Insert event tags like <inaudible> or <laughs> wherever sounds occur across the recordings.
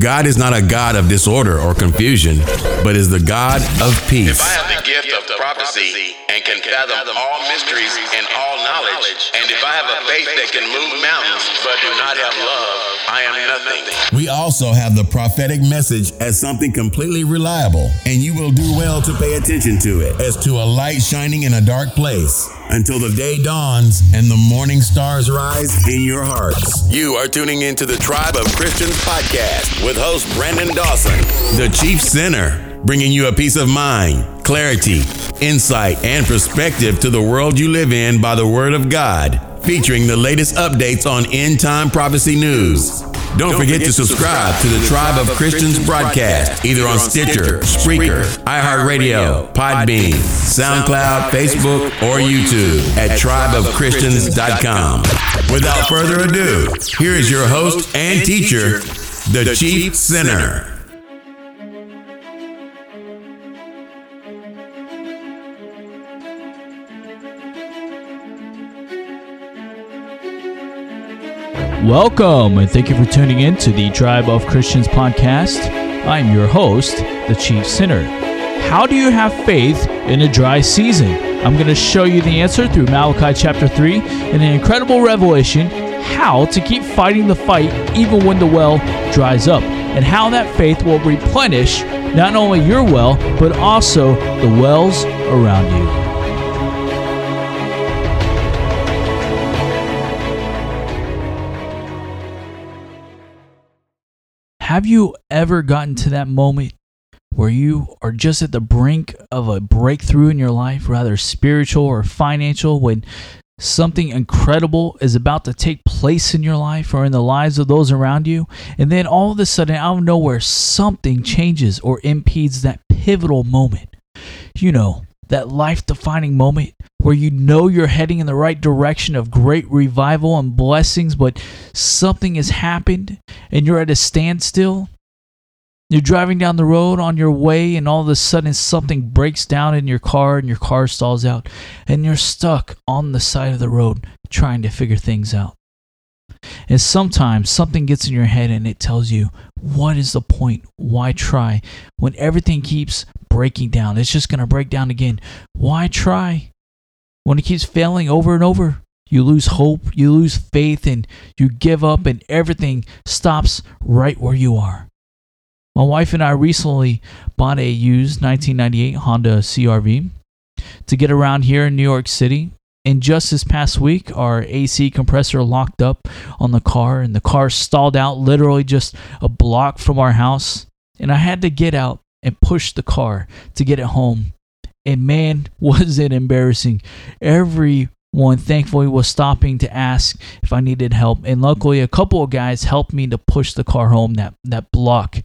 God is not a God of disorder or confusion, but is the God of peace. If I have the gift of prophecy and can fathom all mysteries and all knowledge, and if I have a faith that can move mountains but do not have love, I am nothing. We also have the prophetic message as something completely reliable, and you will do well to pay attention to it as to a light shining in a dark place until the day dawns and the morning stars rise in your hearts. You are tuning into the Tribe of Christians podcast with host Brandon Dawson, the chief sinner, bringing you a peace of mind, clarity, insight, and perspective to the world you live in by the word of God, featuring the latest updates on end time prophecy news. Don't, forget, to subscribe to the Tribe of Christians broadcast, either on Stitcher, Spreaker, iHeartRadio, Podbean, SoundCloud, Facebook, or YouTube at tribeofchristians.com. Without further ado, here is your host and teacher, the Chief Sinner. Welcome, and thank you for tuning in to the Tribe of Christians podcast. I'm your host, the Chief Sinner. How do you have faith in a dry season? I'm going to show you the answer through Malachi chapter 3 in an incredible revelation how to keep fighting the fight even when the well dries up, and how that faith will replenish not only your well, but also the wells around you. Have you ever gotten to that moment where you are just at the brink of a breakthrough in your life, rather spiritual or financial, when something incredible is about to take place in your life or in the lives of those around you, and then all of a sudden, out of nowhere, something changes or impedes that pivotal moment? You know, that life defining moment where you know you're heading in the right direction of great revival and blessings, but something has happened and you're at a standstill. You're driving down the road on your way, and all of a sudden something breaks down in your car and your car stalls out, and you're stuck on the side of the road trying to figure things out. And sometimes something gets in your head and it tells you, what is the point? Why try? When everything keeps breaking down, it's just going to break down again. Why try? When it keeps failing over and over, you lose hope, you lose faith, and you give up, and everything stops right where you are. My wife and I recently bought a used 1998 Honda CRV to get around here in New York City. And just this past week, our AC compressor locked up on the car, and the car stalled out literally just a block from our house. And I had to get out and push the car to get it home and man, <laughs> was it embarrassing. Everyone thankfully was stopping to ask if I needed help. And luckily, a couple of guys helped me to push the car home that, that block.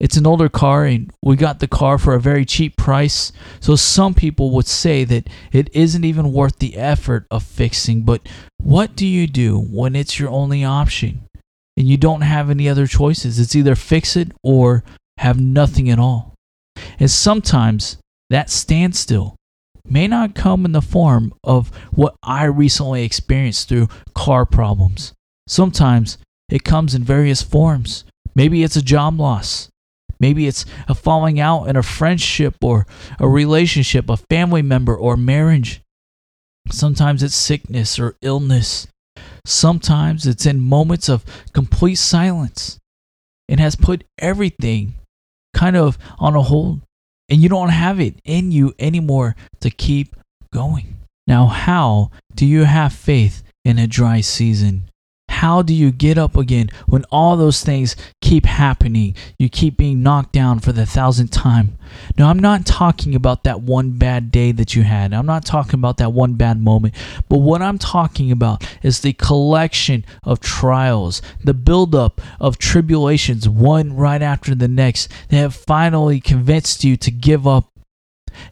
It's an older car, and we got the car for a very cheap price. So, some people would say that it isn't even worth the effort of fixing. But what do you do when it's your only option and you don't have any other choices? It's either fix it or have nothing at all. And sometimes that standstill may not come in the form of what I recently experienced through car problems. Sometimes it comes in various forms. Maybe it's a job loss. Maybe it's a falling out in a friendship or a relationship, a family member or marriage. Sometimes it's sickness or illness. Sometimes it's in moments of complete silence. It has put everything kind of on a hold and you don't have it in you anymore to keep going. Now, how do you have faith in a dry season? How do you get up again when all those things keep happening? You keep being knocked down for the thousandth time. Now, I'm not talking about that one bad day that you had. I'm not talking about that one bad moment. But what I'm talking about is the collection of trials, the buildup of tribulations, one right after the next, that have finally convinced you to give up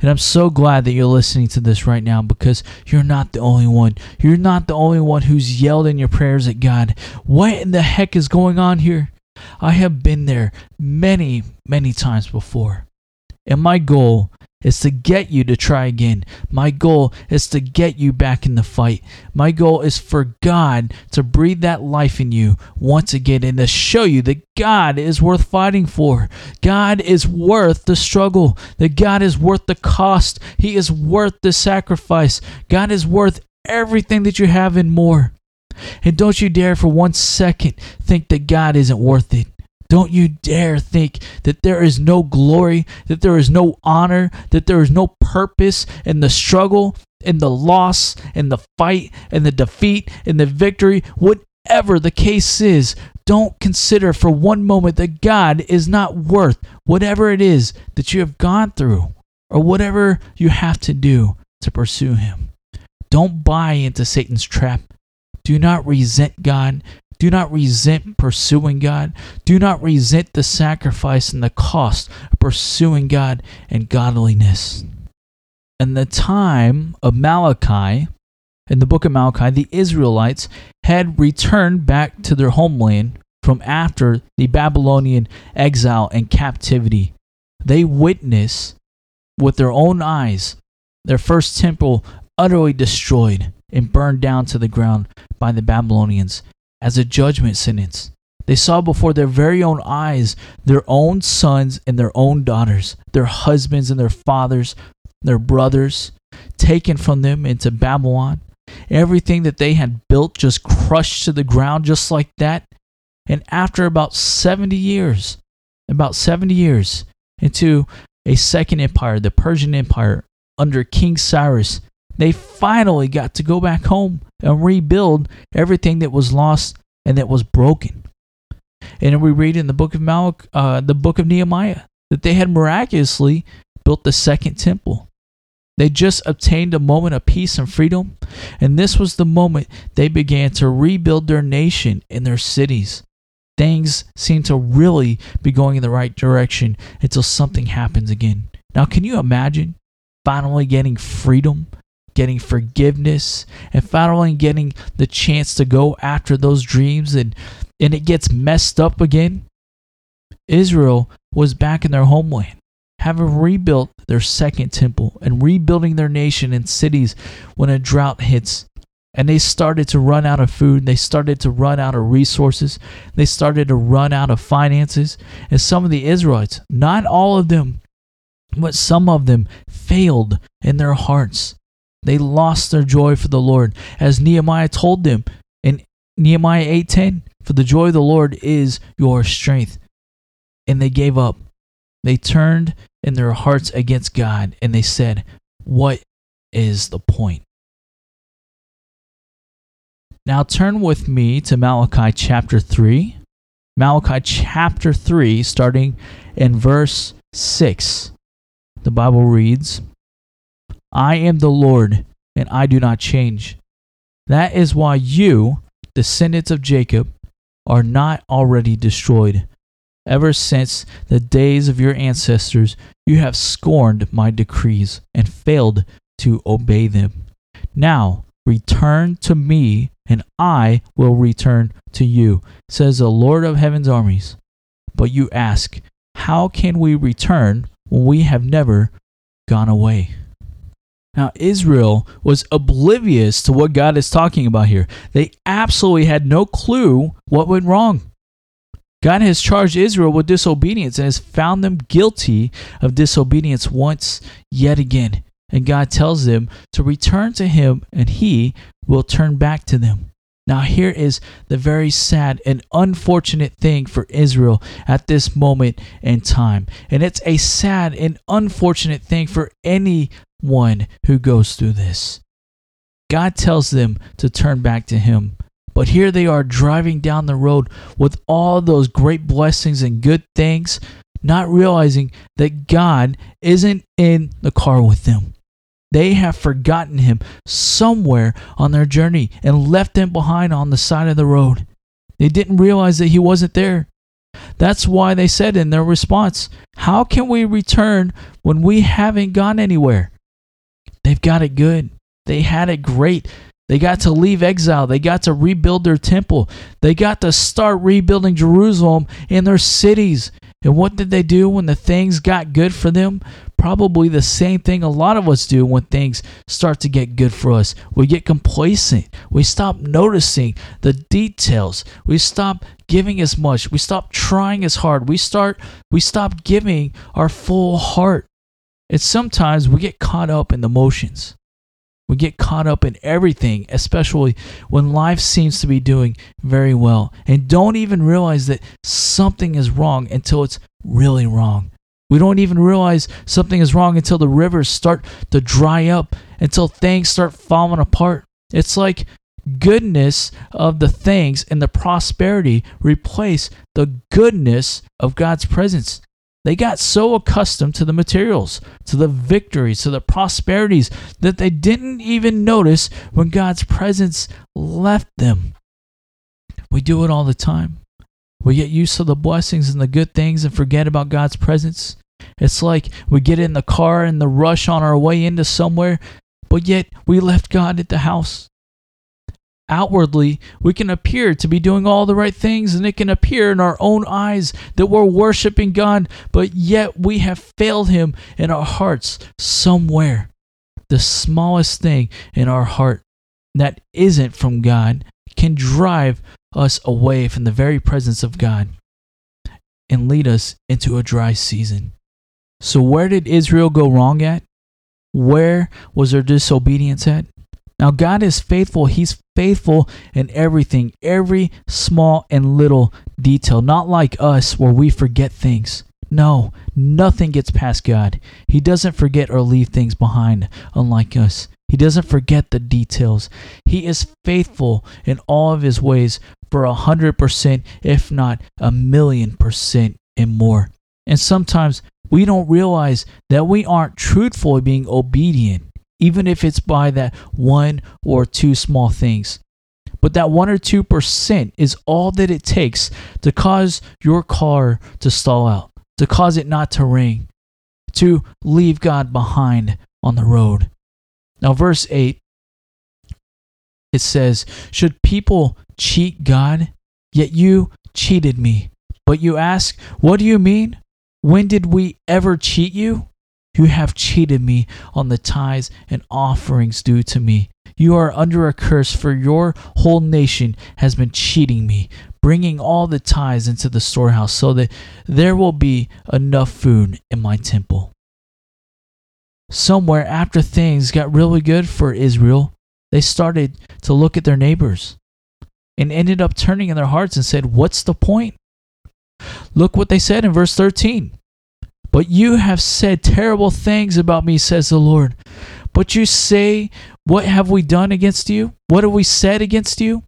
and I'm so glad that you're listening to this right now because you're not the only one. You're not the only one who's yelled in your prayers at God. What in the heck is going on here? I have been there many, many times before. And my goal is to get you to try again. My goal is to get you back in the fight. My goal is for God to breathe that life in you once again and to show you that God is worth fighting for. God is worth the struggle. That God is worth the cost. He is worth the sacrifice. God is worth everything that you have and more. And don't you dare for one second think that God isn't worth it. Don't you dare think that there is no glory, that there is no honor, that there is no purpose in the struggle, in the loss, in the fight, in the defeat, in the victory, whatever the case is. Don't consider for one moment that God is not worth whatever it is that you have gone through or whatever you have to do to pursue Him. Don't buy into Satan's trap. Do not resent God. Do not resent pursuing God. Do not resent the sacrifice and the cost of pursuing God and godliness. In the time of Malachi, in the book of Malachi, the Israelites had returned back to their homeland from after the Babylonian exile and captivity. They witnessed with their own eyes their first temple utterly destroyed and burned down to the ground by the Babylonians as a judgment sentence. They saw before their very own eyes their own sons and their own daughters, their husbands and their fathers, their brothers, taken from them into Babylon. Everything that they had built just crushed to the ground just like that. And after about 70 years, about 70 years into a second empire, the Persian Empire, under King Cyrus, they finally got to go back home and rebuild everything that was lost and that was broken. And we read in the book of Malach, uh, the book of Nehemiah, that they had miraculously built the second temple. They just obtained a moment of peace and freedom, and this was the moment they began to rebuild their nation and their cities. Things seem to really be going in the right direction until something happens again. Now, can you imagine finally getting freedom getting forgiveness, and finally getting the chance to go after those dreams and, and it gets messed up again. Israel was back in their homeland, having rebuilt their second temple and rebuilding their nation and cities when a drought hits. And they started to run out of food. They started to run out of resources. They started to run out of finances. And some of the Israelites, not all of them, but some of them failed in their hearts. They lost their joy for the Lord, as Nehemiah told them in Nehemiah 8:10, "For the joy of the Lord is your strength." And they gave up. They turned in their hearts against God, and they said, "What is the point?" Now turn with me to Malachi chapter 3. Malachi chapter 3, starting in verse 6. The Bible reads, I am the Lord, and I do not change. That is why you, descendants of Jacob, are not already destroyed. Ever since the days of your ancestors, you have scorned my decrees and failed to obey them. Now, return to me, and I will return to you, says the Lord of heaven's armies. But you ask, How can we return when we have never gone away? Now, Israel was oblivious to what God is talking about here. They absolutely had no clue what went wrong. God has charged Israel with disobedience and has found them guilty of disobedience once yet again. And God tells them to return to Him and He will turn back to them. Now, here is the very sad and unfortunate thing for Israel at this moment in time. And it's a sad and unfortunate thing for anyone who goes through this. God tells them to turn back to Him. But here they are driving down the road with all those great blessings and good things, not realizing that God isn't in the car with them. They have forgotten Him somewhere on their journey and left Him behind on the side of the road. They didn't realize that He wasn't there. That's why they said in their response, How can we return when we haven't gone anywhere? They've got it good. They had it great. They got to leave exile. They got to rebuild their temple. They got to start rebuilding Jerusalem and their cities. And what did they do when the things got good for them? Probably the same thing a lot of us do when things start to get good for us. We get complacent. We stop noticing the details. We stop giving as much. We stop trying as hard. We start we stop giving our full heart. And sometimes we get caught up in the motions. We get caught up in everything, especially when life seems to be doing very well, and don't even realize that something is wrong until it's really wrong. We don't even realize something is wrong until the rivers start to dry up, until things start falling apart. It's like goodness of the things and the prosperity replace the goodness of God's presence. They got so accustomed to the materials, to the victories, to the prosperities that they didn't even notice when God's presence left them. We do it all the time. We get used to the blessings and the good things and forget about God's presence. It's like we get in the car and the rush on our way into somewhere, but yet we left God at the house outwardly, we can appear to be doing all the right things, and it can appear in our own eyes that we're worshiping God, but yet we have failed Him in our hearts somewhere. The smallest thing in our heart that isn't from God can drive us away from the very presence of God and lead us into a dry season. So, where did Israel go wrong at? Where was their disobedience at? Now, God is faithful. He's faithful in everything, every small and little detail, not like us where we forget things. No, nothing gets past God. He doesn't forget or leave things behind, unlike us. He doesn't forget the details. He is faithful in all of his ways for a hundred percent, if not a million percent and more. And sometimes we don't realize that we aren't truthfully being obedient even if it's by that one or two small things. But that one or two percent is all that it takes to cause your car to stall out, to cause it not to ring, to leave God behind on the road. Now, verse 8, it says, Should people cheat God? Yet you cheated me. But you ask, What do you mean? When did we ever cheat you? You have cheated me on the tithes and offerings due to me. You are under a curse, for your whole nation has been cheating me, bringing all the tithes into the storehouse, so that there will be enough food in my temple. Somewhere after things got really good for Israel, they started to look at their neighbors and ended up turning in their hearts and said, What's the point? Look what they said in verse 13. But you have said terrible things about me, says the Lord. But you say, What have we done against you? What have we said against you?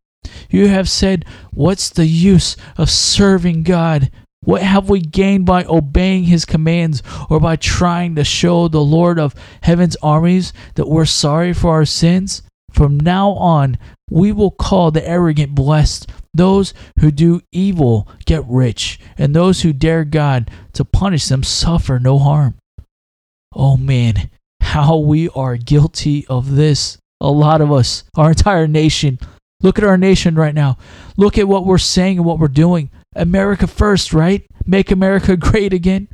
You have said, What's the use of serving God? What have we gained by obeying his commands or by trying to show the Lord of heaven's armies that we're sorry for our sins? From now on, we will call the arrogant blessed. Those who do evil get rich, and those who dare God to punish them suffer no harm. Oh man, how we are guilty of this. A lot of us, our entire nation. Look at our nation right now. Look at what we're saying and what we're doing. America first, right? Make America <laughs> great again.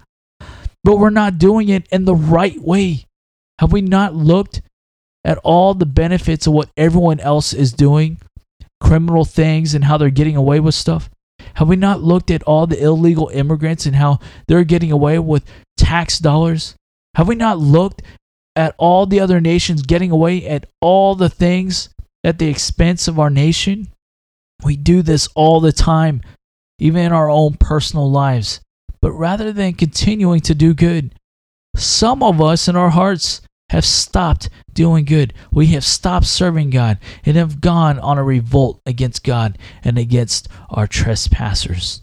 But we're not doing it in the right way. Have we not looked at all the benefits of what everyone else is doing, criminal things, and how they're getting away with stuff? Have we not looked at all the illegal immigrants and how they're getting away with tax dollars? Have we not looked at all the other nations getting away at all the things at the expense of our nation? We do this all the time, even in our own personal lives. But rather than continuing to do good, some of us in our hearts have stopped doing good. We have stopped serving God and have gone on a revolt against God and against our trespassers.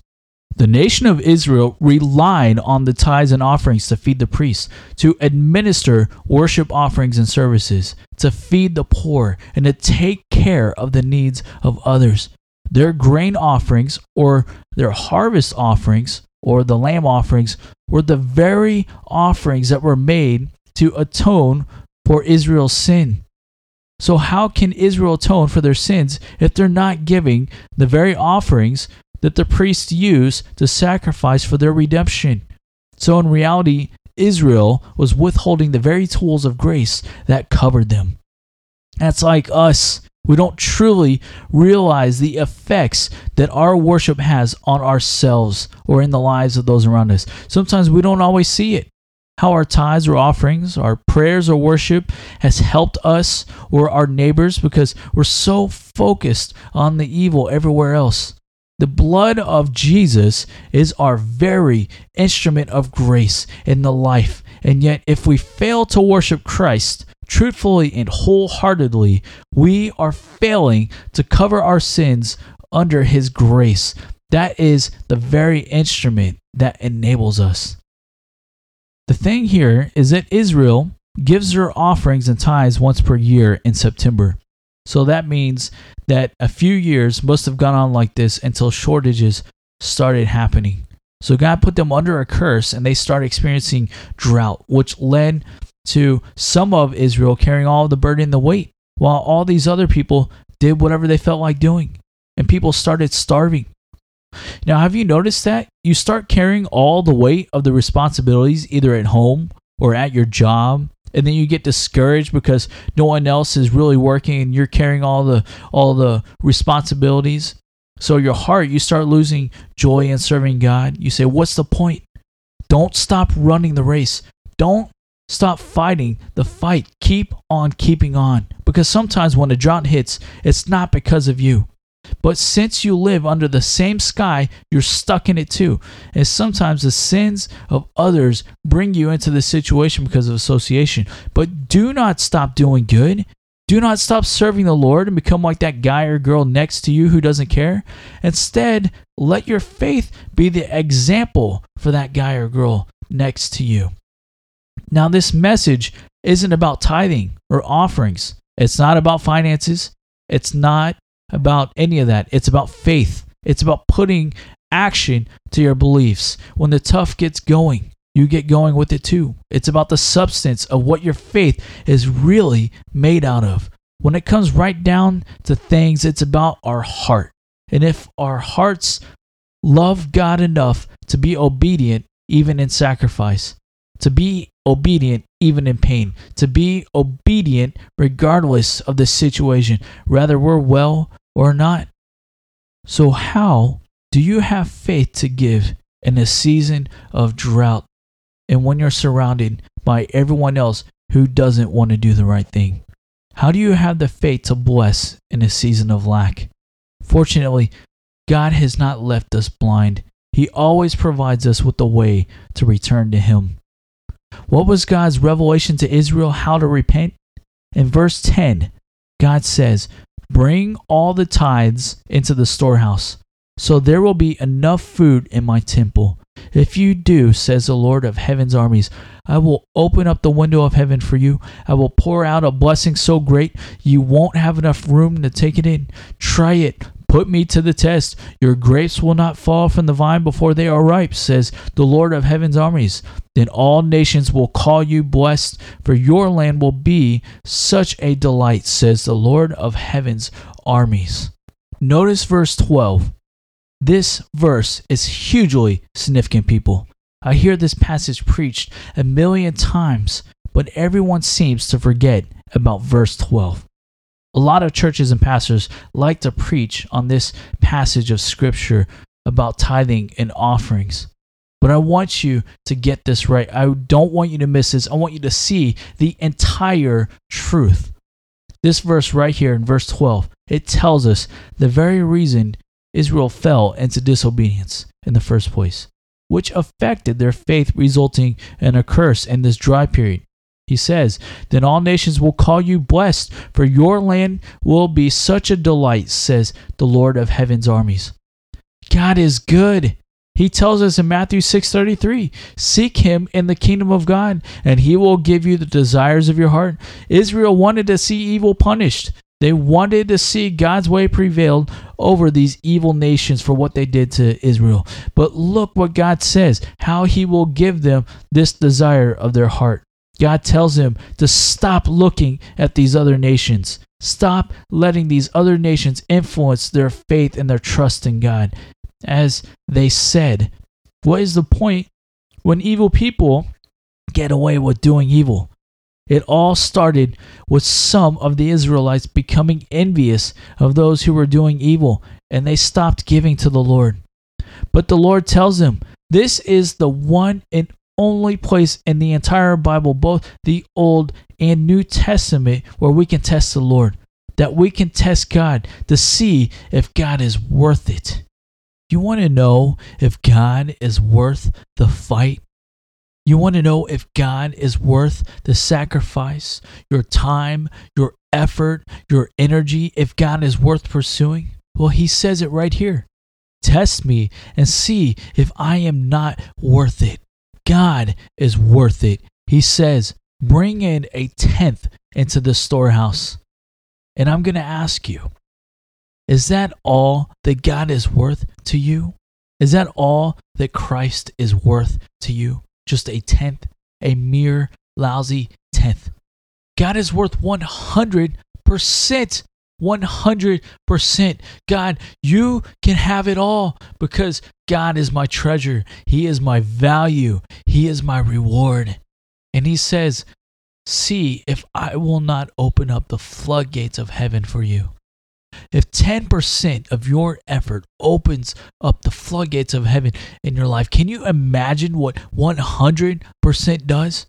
The nation of Israel relied on the tithes and offerings to feed the priests, to administer worship offerings and services, to feed the poor, and to take care of the needs of others. Their grain offerings or their harvest offerings or the lamb offerings were the very offerings that were made to atone for Israel's sin. So, how can Israel atone for their sins if they're not giving the very offerings that the priests use to sacrifice for their redemption. So, in reality, Israel was withholding the very tools of grace that covered them. That's like us. We don't truly realize the effects that our worship has on ourselves or in the lives of those around us. Sometimes we don't always see it. How our tithes or offerings, our prayers or worship has helped us or our neighbors because we're so focused on the evil everywhere else. The blood of Jesus is our very instrument of grace in the life. And yet, if we fail to worship Christ truthfully and wholeheartedly, we are failing to cover our sins under His grace. That is the very instrument that enables us. The thing here is that Israel gives their offerings and tithes once per year in September. So that means that a few years must have gone on like this until shortages started happening. So God put them under a curse and they started experiencing drought, which led to some of Israel carrying all the burden and the weight, while all these other people did whatever they felt like doing. And people started starving. Now, have you noticed that? You start carrying all the weight of the responsibilities either at home or at your job and then you get discouraged because no one else is really working and you're carrying all the all the responsibilities. So your heart you start losing joy in serving god. You say what's the point? Don't stop running the race. Don't stop fighting the fight. Keep on keeping on. Because sometimes when a drought hits it's not because of you but since you live under the same sky, you're stuck in it too. And sometimes the sins of others bring you into this situation because of association. But do not stop doing good. Do not stop serving the Lord and become like that guy or girl next to you who doesn't care. Instead, let your faith be the example for that guy or girl next to you. Now, this message isn't about tithing or offerings. It's not about finances. It's not about any of that. It's about faith. It's about putting action to your beliefs. When the tough gets going, you get going with it too. It's about the substance of what your faith is really made out of. When it comes right down to things, it's about our heart. And if our hearts love God enough to be obedient, even in sacrifice, to be obedient even in pain, to be obedient regardless of the situation, whether we're well or not. So, how do you have faith to give in a season of drought and when you're surrounded by everyone else who doesn't want to do the right thing? How do you have the faith to bless in a season of lack? Fortunately, God has not left us blind. He always provides us with a way to return to Him. What was God's revelation to Israel how to repent? In verse 10, God says, Bring all the tithes into the storehouse, so there will be enough food in my temple. If you do, says the Lord of heaven's armies, I will open up the window of heaven for you. I will pour out a blessing so great you won't have enough room to take it in. Try it. Put me to the test. Your grapes will not fall from the vine before they are ripe, says the Lord of heaven's armies. Then all nations will call you blessed, for your land will be such a delight, says the Lord of heaven's armies. Notice verse 12. This verse is hugely significant, people. I hear this passage preached a million times, but everyone seems to forget about verse 12. A lot of churches and pastors like to preach on this passage of scripture about tithing and offerings. But I want you to get this right. I don't want you to miss this. I want you to see the entire truth. This verse right here in verse 12, it tells us the very reason Israel fell into disobedience in the first place, which affected their faith, resulting in a curse in this dry period. He says, Then all nations will call you blessed, for your land will be such a delight, says the Lord of heaven's armies. God is good. He tells us in Matthew 6:33, "Seek him in the kingdom of God, and he will give you the desires of your heart." Israel wanted to see evil punished. They wanted to see God's way prevailed over these evil nations for what they did to Israel. But look what God says, how he will give them this desire of their heart. God tells him to stop looking at these other nations. Stop letting these other nations influence their faith and their trust in God. as they said. What is the point when evil people get away with doing evil? It all started with some of the Israelites becoming envious of those who were doing evil, and they stopped giving to the Lord. But the Lord tells them, This is the one and only place in the entire Bible, both the Old and New Testament, where we can test the Lord, that we can test God to see if God is worth it. You want to know if God is worth the fight? You want to know if God is worth the sacrifice, your time, your effort, your energy, if God is worth pursuing? Well, He says it right here. Test me and see if I am not worth it. God is worth it. He says, Bring in a tenth into the storehouse. And I'm going to ask you, is that all that God is worth to you? Is that all that Christ is worth to you? just a tenth, a mere lousy tenth. God is worth 100%. 100%. God, you can have it all because God is my treasure. He is my value. He is my reward. And He says, See if I will not open up the floodgates of heaven for you. If 10% of your effort opens up the floodgates of heaven in your life, can you imagine what 100% does?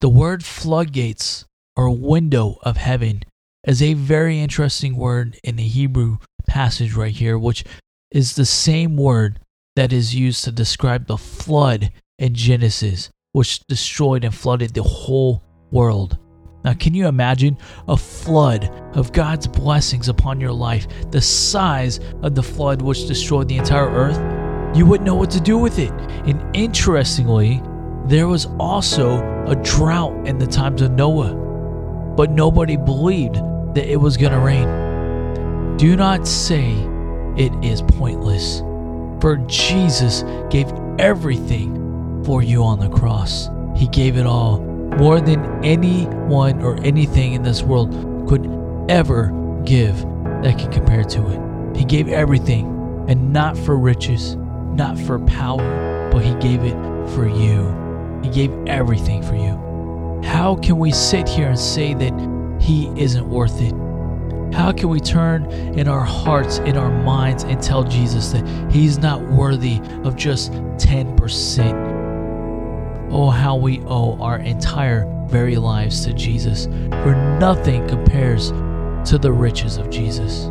The word floodgates or window of heaven is a very interesting word in the Hebrew passage right here, which is the same word that is used to describe the flood in Genesis, which destroyed and flooded the whole world. Now, can you imagine a flood of God's blessings upon your life, the size of the flood which destroyed the entire earth? You wouldn't know what to do with it. And interestingly, there was also a drought in the times of Noah, but nobody believed that it was going to rain. Do not say it is pointless, for Jesus gave everything for you on the cross. He gave it all more than anyone or anything in this world could ever give that can compare to it. He gave everything, and not for riches, not for power, but He gave it for you. He gave everything for you. How can we sit here and say that He isn't worth it? How can we turn in our hearts, in our minds, and tell Jesus that He's not worthy of just 10%? Oh, how we owe our entire very lives to Jesus, for nothing compares to the riches of Jesus.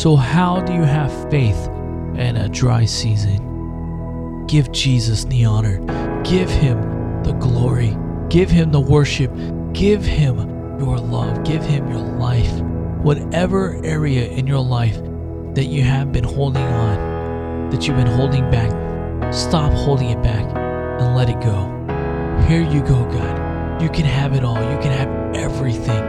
So, how do you have faith in a dry season? Give Jesus the honor, give him the glory, give him the worship, give him your love, give him your life. Whatever area in your life that you have been holding on, that you've been holding back, stop holding it back and let it go. Here you go, God. You can have it all. You can have everything.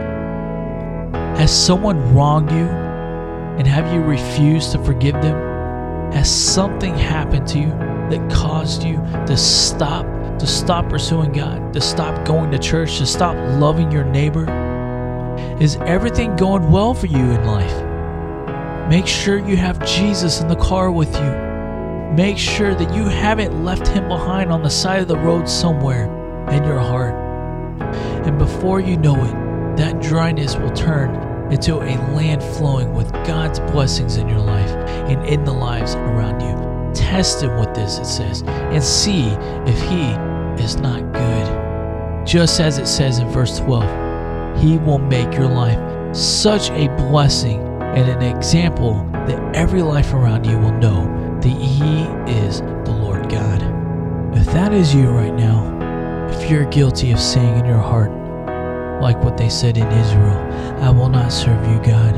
Has someone wronged you and have you refused to forgive them? Has something happened to you that caused you to stop, to stop pursuing God, to stop going to church, to stop loving your neighbor? Is everything going well for you in life? Make sure you have Jesus in the car with you. Make sure that you haven't left him behind on the side of the road somewhere in your heart. And before you know it, that dryness will turn into a land flowing with God's blessings in your life and in the lives around you. Test him with this, it says, and see if he is not good. Just as it says in verse 12, he will make your life such a blessing and an example that every life around you will know that He is the Lord God. If that is you right now, if you're guilty of saying in your heart, like what they said in Israel, I will not serve you, God,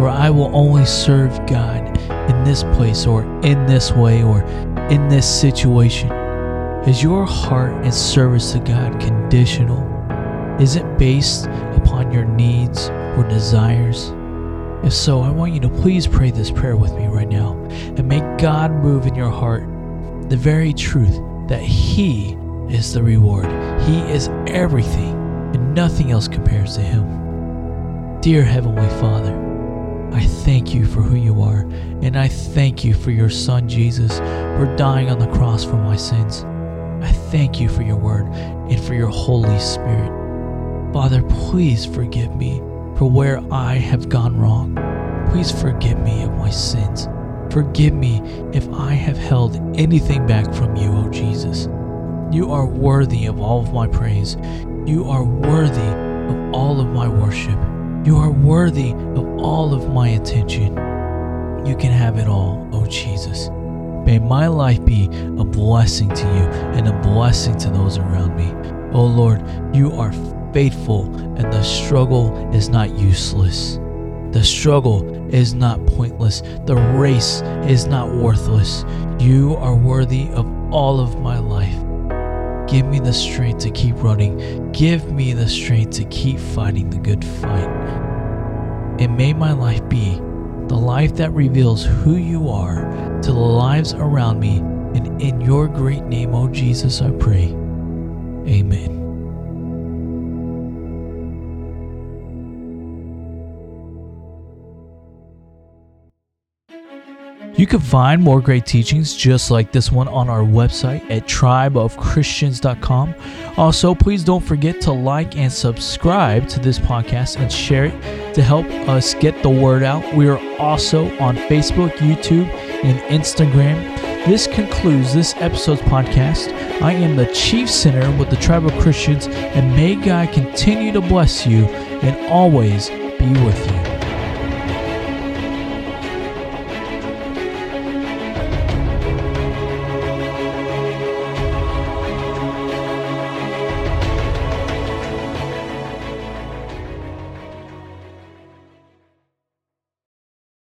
or I will only serve God in this place or in this way or in this situation. Is your heart and service to God conditional? Is it based upon your needs or desires? If so, I want you to please pray this prayer with me right now and make God move in your heart the very truth that He is the reward. He is everything, and nothing else compares to Him. Dear Heavenly Father, I thank you for who you are, and I thank you for your Son Jesus for dying on the cross for my sins. I thank you for your word and for your Holy Spirit. Father, please forgive me for where I have gone wrong. Please forgive me of my sins. Forgive me if I have held anything back from you, O Jesus. You are worthy of all of my praise. You are worthy of all of my worship. You are worthy of all of my attention. You can have it all, O Jesus. May my life be a blessing to you and a blessing to those around me. O Lord, you are faithful and the struggle is not useless. The struggle is not pointless. The race is not worthless. You are worthy of all of my life. Give me the strength to keep running. Give me the strength to keep fighting the good fight. And may my life be the life that reveals who you are to the lives around me. And in your great name, O oh Jesus, I pray. Amen. You can find more great teachings just like this one on our website at tribeofchristians.com. Also, please don't forget to like and subscribe to this podcast and share it to help us get the word out. We are also on Facebook, YouTube, and Instagram. This concludes this episode's podcast. I am the Chief Sinner with the Tribe of Christians, and may God continue to bless you and always be with you.